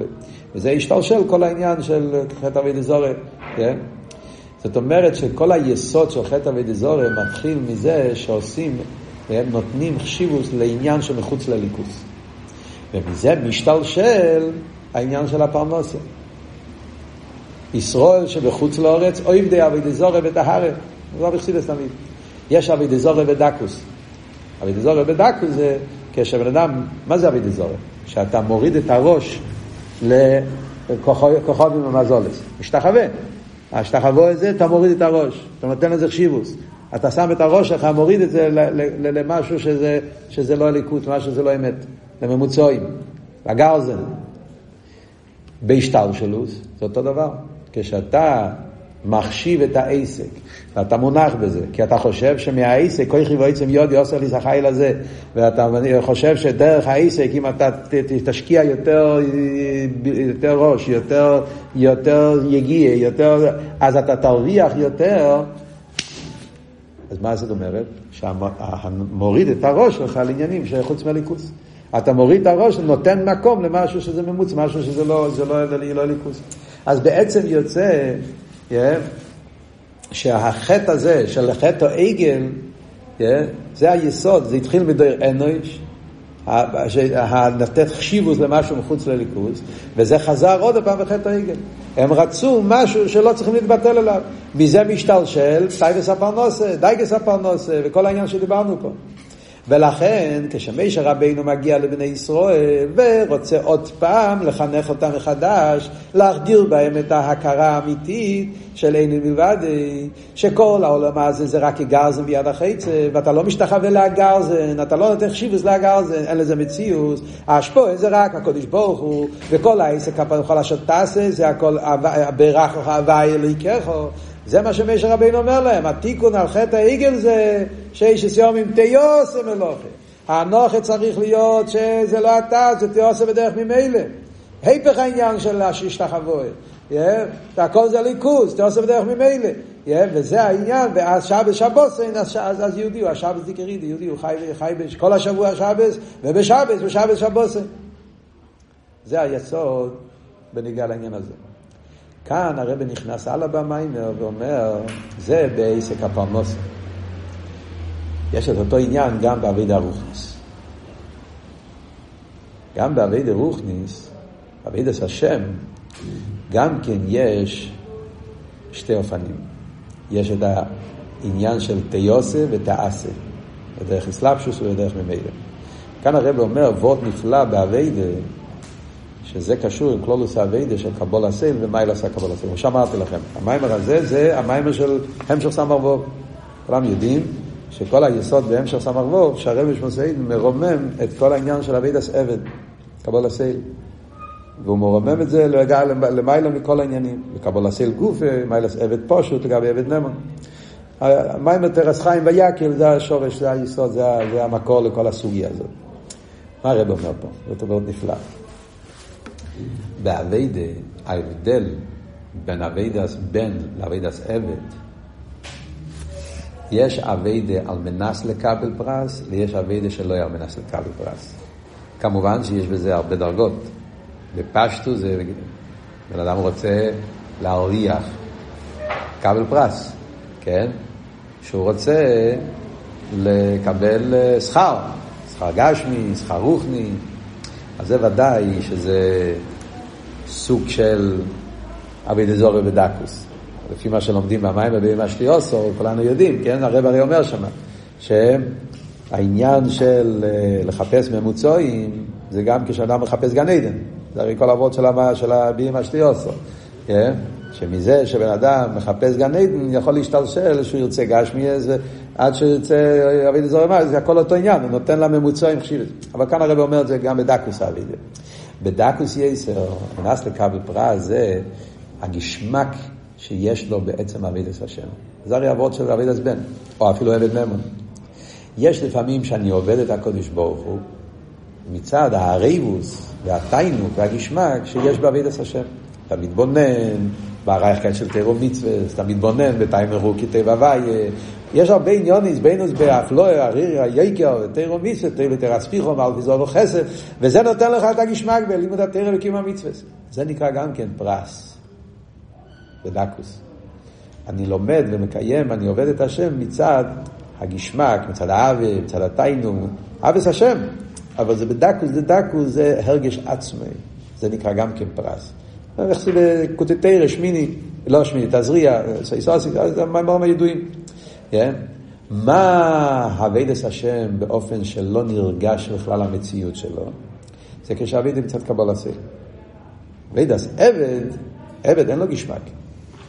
וזה השתלשל כל העניין של חטא אבי דזורי. Yeah. זאת אומרת שכל היסוד של חטא אבי דזורי מתחיל מזה שעושים והם נותנים חשיבוס לעניין שמחוץ לליכוס. ומזה משתלשל העניין של הפרנסה. ישראל שבחוץ לאורץ, אויב די אבי דזורי וטהרה. זה לא בחסידס תמיד. יש אבי דזורי ודקוס. אבי דזורי ודקוס זה כשבן אדם, מה זה אבי דזורי? שאתה מוריד את הראש לכוכבים ומזולס. משתחווה. השתחוו את זה, אתה מוריד את הראש. אתה נותן לזה חשיבוס. אתה שם את הראש שלך, מוריד את זה למשהו שזה, שזה לא הליכות, משהו שזה לא אמת. לממוצעים. לגרזן. בהשתלשלוס, זה אותו דבר. כשאתה מחשיב את העסק, ואתה מונח בזה, כי אתה חושב שמהעסק, כל חיבו עצם יודי עושה לי שחי לזה, ואתה חושב שדרך העסק, אם אתה תשקיע יותר, יותר ראש, יותר, יותר יגיע, יותר, אז אתה תרוויח יותר, אז מה זאת אומרת? שמוריד את הראש שלך על עניינים שחוץ מהליכוס. אתה מוריד את הראש, נותן מקום למשהו שזה מחוץ, משהו שזה לא, לא, לא, לא אלוקוס. אז בעצם יוצא yeah, שהחטא הזה של חטא העגל, yeah, זה היסוד, זה התחיל מדור אנוש, לתת חשיבוס למשהו מחוץ לאלוקוס, וזה חזר עוד פעם בחטא העגל. הם רצו משהו שלא צריכים להתבטל אליו. מזה משתלשל טייבס הפרנוסה, דייגס הפרנוסה, וכל העניין שדיברנו פה. ולכן כשמישר רבינו מגיע לבני ישראל ורוצה עוד פעם לחנך אותם מחדש, להחדיר בהם את ההכרה האמיתית של אין מלבד, שכל העולם הזה זה רק גרזן ביד החצה, ואתה לא משתחווה להגרזן, אתה לא נותן חשיבוס להגרזן, אין לזה מציאות, ההשפועה זה רק הקודש ברוך הוא, וכל העסק, כל אשר תעשה, זה הכל ברך לך הוואי אליקךו. זה מה שמשה רבינו אומר להם, התיקון על חטא העגל זה שיש יומים תיוסם מלוכה. האנוכה צריך להיות שזה לא אתה, זה תיוסם בדרך ממילא. היפך העניין של השתחווי. הכל זה ליכוז, תיוסם בדרך ממילא. וזה העניין, ואז שבס שבוסן, אז יהודי הוא השבס דיקרידי, יהודי הוא חי, כל השבוע שבס, ובשבס, בשבס שבוסן. זה היסוד בניגע לעניין הזה. כאן הרב נכנס על הבמיימר ואומר, זה בעסק הפרנוסה. יש את אותו עניין גם בעביד הרוכניס. גם בעביד הרוכניס, בעביד השם, גם כן יש שתי אופנים. יש את העניין של תיוסה ותעשה, בדרך התלבשוס ובדרך ממילא. כאן הרב אומר, וורט נפלא בעבידה, שזה קשור עם כלולוס האביידה של קבול הסייל ומייל עשה קבול הסייל. כמו שאמרתי לכם, המיימר הזה זה המיימר של המשך סמר ווב. כולם יודעים שכל היסוד בהמשך סמר ווב, שהרבי שמוסעיד מרומם את כל העניין של אביידס עבד, קבול הסייל. והוא מרומם את זה למעלה מכל העניינים. וקבול הסייל גוף, מיילס עבד פושוט לגבי עבד נמון. מיימר תרס חיים ויקל זה השורש, זה היסוד, זה, המקור לכל הסוגיה הזאת. מה הרב אומר פה? זאת אומרת נפלא. באביידה, ההבדל בין אביידס בן לאביידס עבד, יש אביידה על מנס לקבל פרס, ויש אביידה שלא יהיה על מנס לקבל פרס. כמובן שיש בזה הרבה דרגות. בפשטו זה, בן אדם רוצה להרוויח קבל פרס, כן? שהוא רוצה לקבל שכר, שכר גשמי, שכר רוחני, אז זה ודאי שזה סוג של אבי דזורי ודקוס. לפי מה שלומדים במים ובימי השליוסו, כולנו יודעים, כן? הרב הרי אומר שם, שהעניין של אה, לחפש ממוצעים, זה גם כשאדם מחפש גן עדן. זה הרי כל אבות של הביאים השליוסו, כן? שמזה שבן אדם מחפש גן עדן, יכול להשתלשל שהוא ירצה גשמי איזה, עד שירצה אבי דזורי מה, זה הכל אותו עניין, הוא נותן לה ממוצעים חשיבת. אבל כאן הרב אומר את זה גם בדקוס אבי דזורי. בדקוס יסר, נכנס לקבל פרס, זה הגשמק שיש לו בעצם אבידס השם. זה הרי אבות של אבידס בן, או אפילו עבד ממון. יש לפעמים שאני עובד את הקודש ברוך הוא, מצד הריבוס והטיינוק והגשמק שיש באבידס השם. אתה מתבונן בערייך כאן של תירו מצווה, אתה מתבונן בתיימרו כטבע הוויה. יש הרבה עניונים, בינוס באפלוי, הרירי, הייקר, תירו מצווה, תירו תרספיחו, תזור וחסד, וזה נותן לך את הגשמק בלימוד התירו וקיום המצווה. זה נקרא גם כן פרס, בדקוס. אני לומד ומקיים, אני עובד את השם מצד הגשמק, מצד האווה, מצד התיינו, אבס השם. אבל זה בדקוס, זה דקוס, זה הרגש עצמי. זה נקרא גם כן פרס. איך זה בקוטטי שמיני, לא שמיני, תזריע, סייסוסי, זה מהמורים הידועים. כן? מה אבידס השם באופן שלא נרגש בכלל המציאות שלו? זה כשאבידס מצד קבול עשה. אבידס עבד, עבד אין לו גשמק.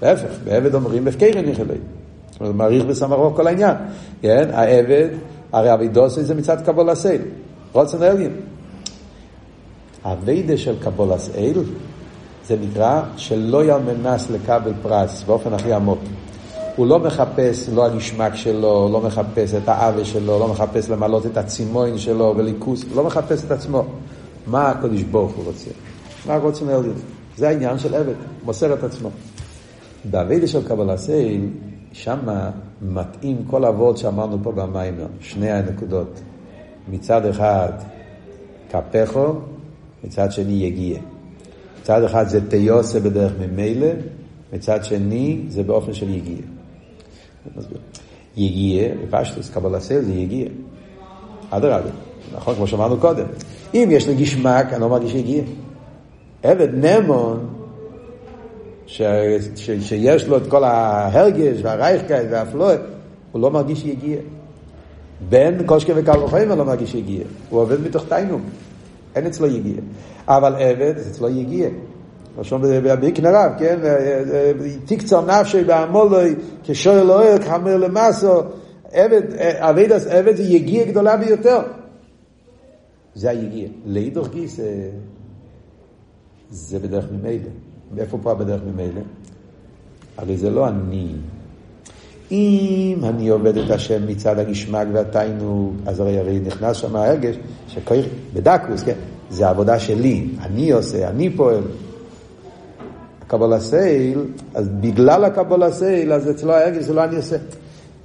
להפך, בעבד אומרים בפקרן יחלי. זאת אומרת, מעריך וסמרו כל העניין. כן? העבד, הרי אבידוס זה מצד קבול עשה. רוצן אליין. הווידה של קבולס אל זה נקרא שלא ילמנס לקבל פרס באופן הכי עמוק. הוא לא מחפש לא הגשמק שלו, לא מחפש את העוול שלו, לא מחפש למלות את הצימוין שלו וליכוס, לא מחפש את עצמו. מה הקדוש ברוך הוא רוצה? מה רוצים להגיד? זה העניין של עבד, מוסר את עצמו. באבידה של קבלת אל, שם מתאים כל אבות שאמרנו פה במיימר, שני הנקודות. מצד אחד, קפחו, מצד שני יגיע. מצד אחד זה תיוסה בדרך ממילא, מצד שני זה באופן של יגיע. יגיע, בפשטוס, קבלת סייל זה יגיע. אדרבה, נכון, כמו שאמרנו קודם. אם יש לי גשמק, אני לא מרגיש יגיע. עבד נמון, ש, ש, שיש לו את כל ההרגש והרייכקייט והפלואה, הוא לא מרגיש יגיע. בן קושקה וקל וחומר לא מרגיש יגיע. הוא עובד מתוך תיינום. אין אצלו יגיע. אבל עבד, אצלו יגיע. לשון בביקנר רב, כן? תקצר נפשי בעמולוי, כשואל לא אוהל, כחמר למסו. עבד, עבד, עבד זה יגיע גדולה ביותר. זה היגיע. לאידוך גיס זה בדרך ממילא. איפה פה בדרך ממילא? הרי זה לא אני. אם אני עובד את השם מצד הגשמק והתיינוג, אז הרי, הרי נכנס שם ההרגש, שכוח, בדקוס, כן, זה עבודה שלי, אני עושה, אני פועל. קבלה סייל, אז בגלל הקבלה סייל, אז אצלו ההרגש זה לא אני עושה.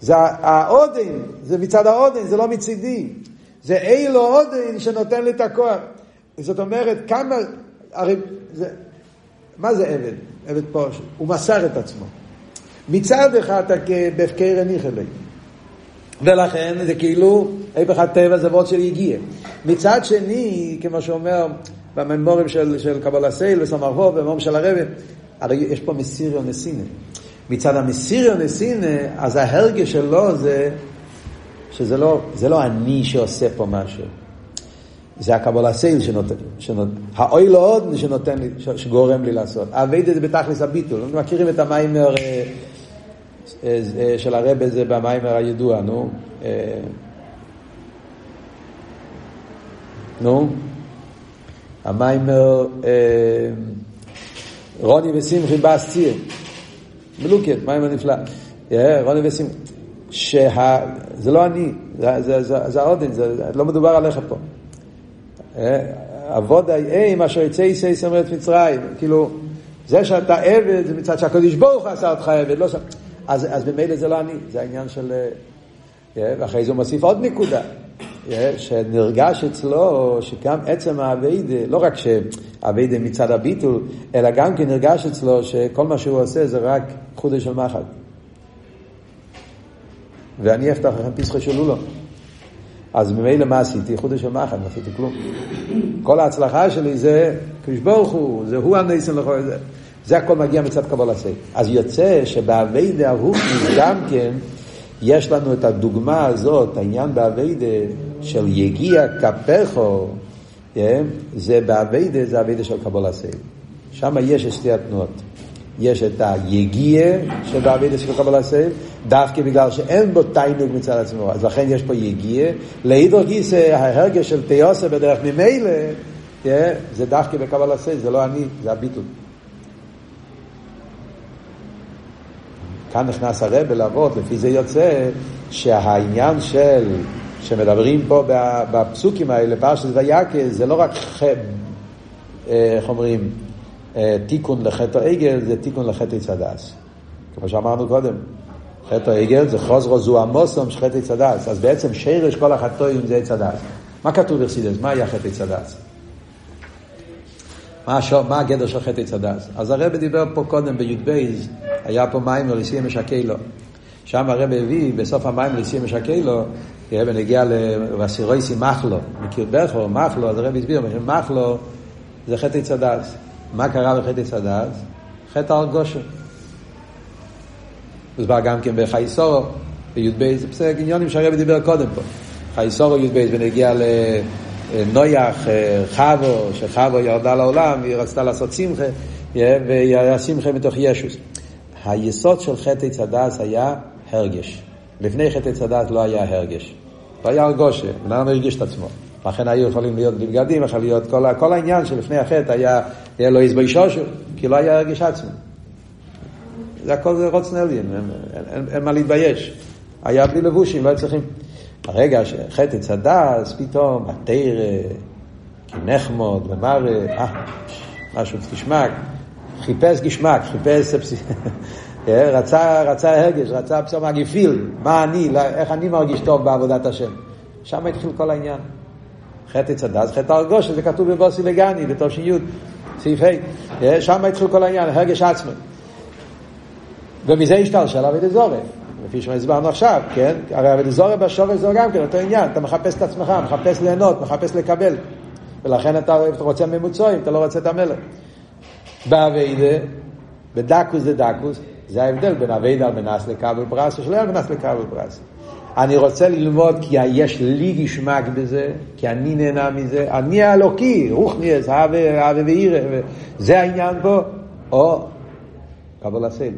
זה העודן, זה מצד העודן, זה לא מצידי. זה אילו עודן שנותן לי את הכוח. זאת אומרת, כמה, הרי, זה, מה זה עבד? עבד פה, הוא מסר את עצמו. מצד אחד אתה בהפקר אלי. ולכן זה כאילו, היפך הטבע זה וורד של יגיע. מצד שני, כמו שאומר בממורים של, של קבלה סייל וסמרחוב, בממורים של הרבי, הרי יש פה מסיריו נסינה. מצד המסיריו נסינה, אז ההרגש שלו זה שזה לא, זה לא אני שעושה פה משהו. זה הקבלה סייל שנותן, שנותן האוי לא עוד שנותן לי, שגורם לי לעשות. אביידה זה בתכלס הביטול. אנחנו מכירים את המיימר של הרבה זה במיימר הידוע, נו. נו. המיימר רוני ושמחי באס ציר. מלוקת, מיימר נפלא. רוני ושמחי. שזה לא אני, זה, זה, זה, זה העודן, זה לא מדובר עליך פה. אבוד האם אשר יצא יצא סמרת מצרים, כאילו, זה שאתה עבד זה מצד שהקדוש ברוך עשה אותך עבד, לא ש... אז, אז במילא זה לא אני, זה העניין של... ואחרי זה הוא מוסיף עוד נקודה, שנרגש אצלו שגם עצם האביידה, לא רק שהאביידה מצד הביטול, אלא גם כן נרגש אצלו שכל מה שהוא עושה זה רק חודש של מחל. ואני אפתח לכם פסחו של לולו. אז ממילא מה עשיתי? חודש של מחל, לא עשיתי כלום. כל ההצלחה שלי זה קדוש ברוך הוא, זה הוא הניסן לכל זה. זה הכל מגיע מצד קבול עשה. אז יוצא שבאביידה הרוחני גם כן, יש לנו את הדוגמה הזאת, העניין באביידה של יגיע כפכו, כן? זה באביידה, זה אביידה של קבול עשה. שם יש שתי התנועות. יש את היגיע שבאביידה של קבול עשה, דווקא בגלל שאין בו תיינוג מצד עצמו, אז לכן יש פה יגיע. להידור גיסא, ההרגש של תיוסה בדרך ממילא, כן? זה דווקא בקבול עשה, זה לא אני, זה הביטול. כאן נכנס הרב לעבוד, לפי זה יוצא שהעניין של, שמדברים פה בפסוקים האלה, פרשת ויקל, זה לא רק, איך אומרים, תיקון לחטא העגל, זה תיקון לחטא צדס. כמו שאמרנו קודם, חטא העגל זה חוזרו זו המוסום של חטא צדס, אז בעצם שרש כל החטאים זה צדס. מה כתוב ברסידס? מה היה חטא צדס? מה, השור, מה הגדר של חטא צדס? אז הרב דיבר פה קודם בי"ב, היה פה מים לסיים משקלו. שם הרב הביא, בסוף המים לסיים משקלו, ונגיע לסירויסי מחלו, מכיר בכו, מחלו, אז הרב הסביר, מחלו זה חטא צדס. מה קרה בחטא צדס? חטא הרגושה. הוסבר גם כן בחייסורו, בי"ב, זה בסדר, עניונים שהרבי דיבר קודם פה. חייסורו י"ב, ונגיע לנויח, חבו, שחבו ירדה לעולם, היא רצתה לעשות שמחה, והיה שמחה מתוך ישוס. היסוד של חטא צדס היה הרגש. לפני חטא צדס לא היה הרגש. היה הרגושה, בן אדם הרגיש את עצמו. לכן היו יכולים להיות בלי בגדים, יכול להיות כל, כל העניין שלפני החטא היה, היה לו איזבוי שושו, כי לא היה הרגש עצמו. זה הכל זה רוץ נלין, אין, מה להתבייש. היה בלי לבושים, לא היו צריכים. ברגע שחטא צדס, פתאום התרא, כנחמוד ומרא, אה, משהו גשמק, חיפש גשמק, חיפש רצה, רצה הרגש, רצה פסום הגיפיל, מה אני, איך אני מרגיש טוב בעבודת השם. שם התחיל כל העניין. חטא צדס, חטא הרגוש, זה כתוב בבוסי לגני, בתושי י', סעיף ה', שם התחיל כל העניין, הרגש עצמו. ומזה השתלשל אבי דזורי, לפי שהסברנו עכשיו, כן? הרי אבי דזורי בשורש זה גם כן אותו עניין, אתה מחפש את עצמך, מחפש ליהנות, מחפש לקבל. ולכן אתה רוצה ממוצעים, אתה לא רוצה את המלך. באביידה, בדקוס זה דקוס, זה ההבדל בין אביידה על מנס לקבל פרס, שלא על מנס לקבל פרס. אני רוצה ללמוד כי יש לי געשמאַק בזה, כי אני נהנה מזה, אני האלוקי, רוחניאס, אהבה ואירה, זה העניין פה, או קבול הסייל.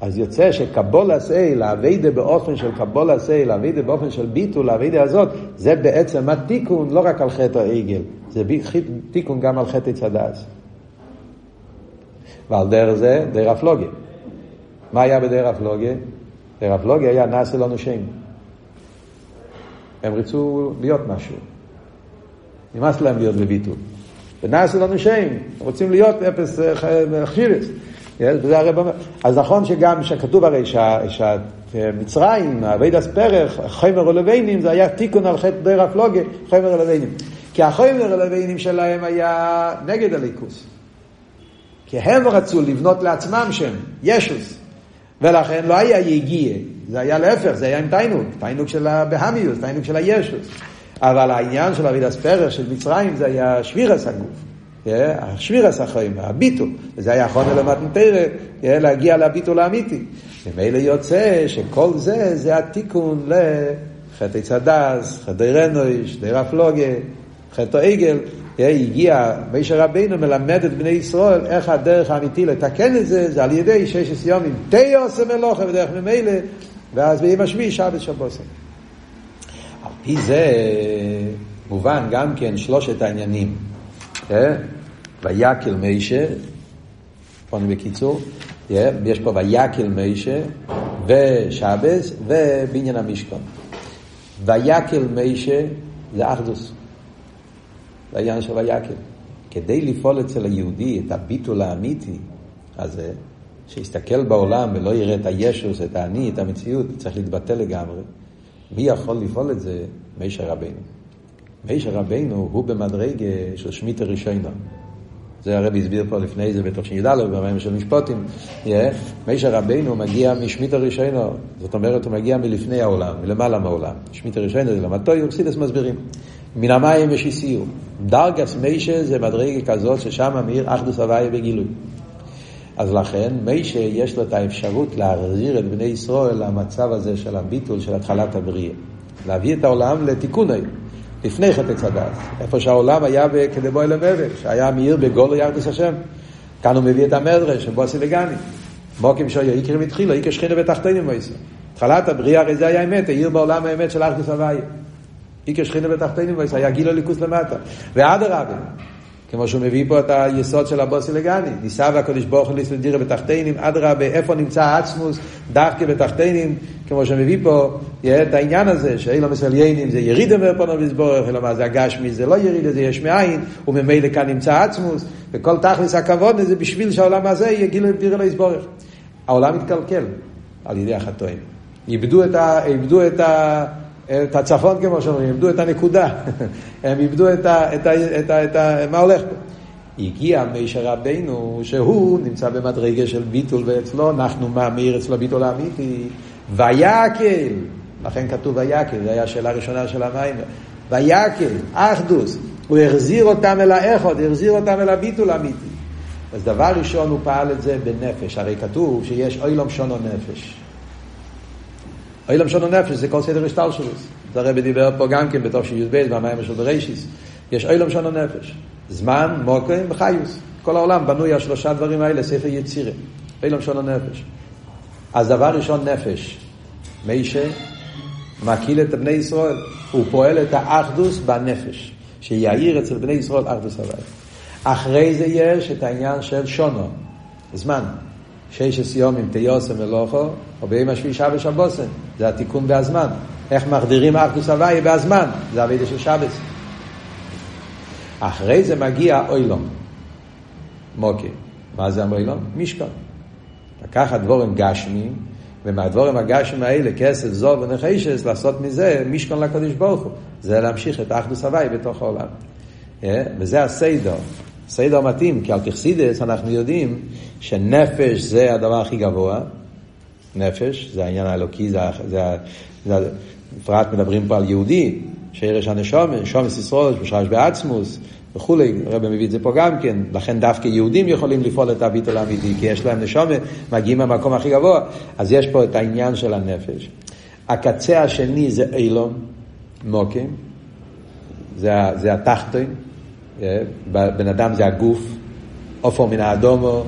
אז יוצא שקבול הסייל, האביידה באופן של קבול הסייל, האביידה באופן של ביטול, האביידה הזאת, זה בעצם התיקון לא רק על חטא העגל, זה תיקון גם על חטא צדס. ועל דרך זה, דרך הפלוגיה. מה היה בדרך הפלוגיה? דרך הפלוגיה היה נעשה לנו שם. הם רצו להיות משהו. נמאס להם להיות בביטול. ונעשה לנו שם, רוצים להיות אפס חשיבס. אז נכון שגם, שכתוב הרי שהמצרים, אבייד אספרח, חומר ולבנים, זה היה תיקון על חטא דרך הפלוגיה, חומר ולבנים. כי החומר ולבנים שלהם היה נגד הליכוס. כי הם רצו לבנות לעצמם שם, ישוס. ולכן לא היה יגיע, זה היה להפך, זה היה עם תיינוק, תיינוק של הבהמיוס, תיינוק של הישוס. אבל העניין של אבידס פרח של מצרים זה היה שבירס הגוף. השבירס החיים, הביטול, וזה היה יכול למתנתרא, להגיע לביטול האמיתי. ומילא יוצא שכל זה, זה התיקון לחטא צדס, חטא רנויש, דרך פלוגה, חטא עגל, הגיע, מישר רבינו מלמד את בני ישראל איך הדרך האמיתי לתקן את זה, זה על ידי ששת יומים תיוס מלוכה בדרך ממילא, ואז ביום השביעי שבת שבוסם. על פי זה מובן גם כן שלושת העניינים. ויקל מישה, פה בקיצור, יש פה ויקל מישה ושבס ובניין המשכון. ויקל מישה זה אחדוס. זה העניין של ויקל. כדי לפעול אצל היהודי את הביטול האמיתי הזה, שיסתכל בעולם ולא יראה את הישוס, את האני, את המציאות, צריך להתבטל לגמרי. מי יכול לפעול את זה? מישר רבינו. מישר רבינו הוא במדרגה של שמית הראשונה. זה הרבי הסביר פה לפני זה בתוך שי"ד, במים של משפוטים. מישר רבינו מגיע משמית הראשונה, זאת אומרת הוא מגיע מלפני העולם, מלמעלה מהעולם. שמית הראשונה זה למטוי, אוקסידס מסבירים. מן המים יש איסיר. דרגס מיישה זה מדרגה כזאת ששם מאיר אחדוס הוויה בגילוי. אז לכן מיישה יש לו את האפשרות להחזיר את בני ישראל למצב הזה של הביטול של התחלת הבריאה. להביא את העולם לתיקון היום. לפני חטא צדס, איפה שהעולם היה כדבוי למבל, שהיה מאיר בגולו ירדוס השם. כאן הוא מביא את המדרש, שבוסי לגני. מוקים שהיה איקר מתחילו, איקר שכינה בתחתינים מויסו. התחלת הבריאה, הרי זה היה האמת, העיר בעולם האמת של אחדוס הוויה. איקר שכינה בתחתינים וייס, היה גיל הליכוס למטה. ואדרבה, כמו שהוא מביא פה את היסוד של הבוסי לגני, ניסה והקדוש ברוך הוא לדירה בתחתינים, אדרבה, איפה נמצא העצמוס, דווקא בתחתינים, כמו שהוא מביא פה את העניין הזה, שאילו מסליינים זה ירידה מרפונו ויסבורך, אלא מה זה הגשמי, זה לא ירידה, זה יש מאין, וממילא כאן נמצא עצמוס, וכל תכלס הכבוד זה בשביל שהעולם הזה יהיה גיל לדירה ליסבורך. העולם מתקלקל על ידי החטואים. איבדו את ה... איבדו את ה את הצפון כמו שאומרים, איבדו את הנקודה, הם איבדו את, ה, את, ה, את, ה, את ה... מה הולך פה. הגיע מישר רבינו, שהוא נמצא במדרגה של ביטול ואצלו, אנחנו מאמיר אצלו ביטול האמיתי, ויקל, לכן כתוב ויקל, זו הייתה השאלה הראשונה של המים. ויקל, אחדוס, הוא החזיר אותם אל האחוד, החזיר אותם אל הביטול האמיתי. אז דבר ראשון הוא פעל את זה בנפש, הרי כתוב שיש אוילום שונו נפש. אוילום שונו נפש זה כל סדר השטל שלו. זה הרבי דיבר פה גם כן בתוך שי"ב במים של בראשיס. יש אוילום שונו נפש. זמן, מוקרים וחיוס. כל העולם בנוי על שלושה דברים האלה, ספר יצירים. אוילום שונו נפש. אז דבר ראשון נפש. מישה מקיל את בני ישראל. הוא פועל את האחדוס בנפש. שיעיר אצל בני ישראל אחדוס הוואי. אחרי זה יש את העניין של שונו, זמן. ששס יומים תיוסם מלוכו, או ביום השביעי שבס שבוסם. זה התיקון בהזמן. איך מחדירים אחדוס הוואי בהזמן? זה הווידה של שבס. אחרי זה מגיע אוילום. מוקי. מה זה המוילום? משכון. לקחת דבורים גשמיים, ומהדבורים הגשמיים האלה, כסף, זוב ונחשס, לעשות מזה משכון לקדוש ברוך הוא. זה להמשיך את האחדוס הוואי בתוך העולם. אה? וזה הסיידו. סיידו מתאים, כי על תכסידס אנחנו יודעים שנפש זה הדבר הכי גבוה. נפש, זה העניין האלוקי, זה, זה, זה, בפרט מדברים פה על יהודי, שירש הנשומת, שומס ישראל, משרש בעצמוס וכולי, הרב מביא את זה פה גם כן, לכן דווקא יהודים יכולים לפעול את הביטול האמיתי, כי יש להם נשומת, מגיעים מהמקום הכי גבוה, אז יש פה את העניין של הנפש. הקצה השני זה אילון, מוקים, זה, זה התחתון, בן אדם זה הגוף, עופר מן האדומו,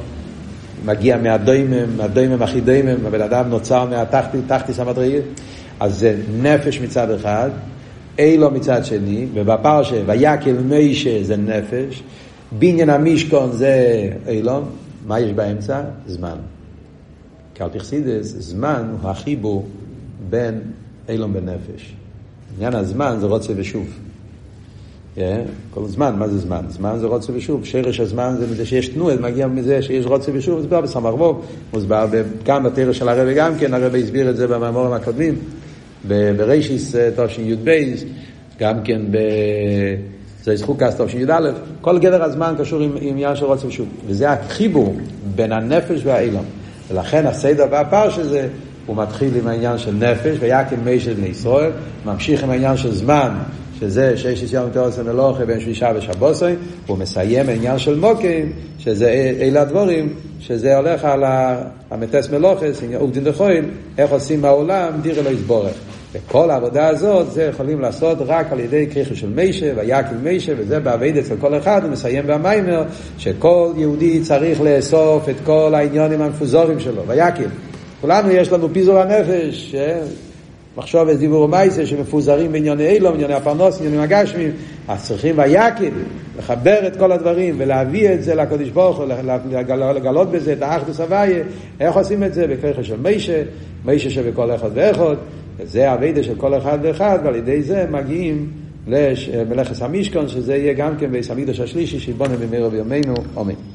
מגיע מהדוימם, מהדוימם הכי דוימם, הבן אדם נוצר מהתחתי, תחתי סמטראי, אז זה נפש מצד אחד, אילו מצד שני, ובפרשה, ויקל מישה זה נפש, בניין המשכון זה אילון, מה יש באמצע? זמן. פרסידס, זמן הוא החיבור בין אילון ונפש. עניין הזמן זה רוצה ושוב. Yeah, כל זמן, מה זה זמן? זמן זה רוצה ושוב. שרש הזמן זה מזה שיש תנועה, זה מגיע מזה שיש רוצה ושוב, זה בא בסמ"ך ווב, מוסבר גם בתרא של הרבי גם כן, הרבי הסביר את זה במאמורים הקודמים, ברישיס תשי"ב, גם כן ב... זה זכוקס תשי"א, כל גדר הזמן קשור עם עניין של רוצה ושוב. וזה החיבור בין הנפש והאילון. ולכן הסדר והפרש הזה, הוא מתחיל עם העניין של נפש, ויקם מי של בני ישראל, ממשיך עם העניין של זמן, שזה שיש יום תאוסם מלוכה בין שבישה ושבוסוי, הוא מסיים העניין של מוקים, שזה אלה הדבורים, שזה הולך על המטס מלוכס, עובדין דחויל, איך עושים מהעולם, דירה לא יסבורך. וכל העבודה הזאת, זה יכולים לעשות רק על ידי כריכה של מישה, ויקל מישה, וזה בעבד אצל כל אחד, הוא מסיים במיימר, שכל יהודי צריך לאסוף את כל העניונים המפוזורים שלו, ויקל. כולנו יש לנו פיזור הנפש, מחשוב דיבור ומייסה שמפוזרים בענייני אילו, בענייני הפרנוס, בעניינים הגשמים, אז צריכים ויקל, לחבר את כל הדברים ולהביא את זה לקדוש ברוך הוא, לגלות בזה את האחדוס הוויה, איך עושים את זה? בכרך של מישה, מישה שבכל אחד ואחד, זה הווידה של כל אחד ואחד, ועל ידי זה מגיעים למלאכס המשכון, שזה יהיה גם כן בעסמידוש השלישי, שיבונה במהרה בימינו, אמן.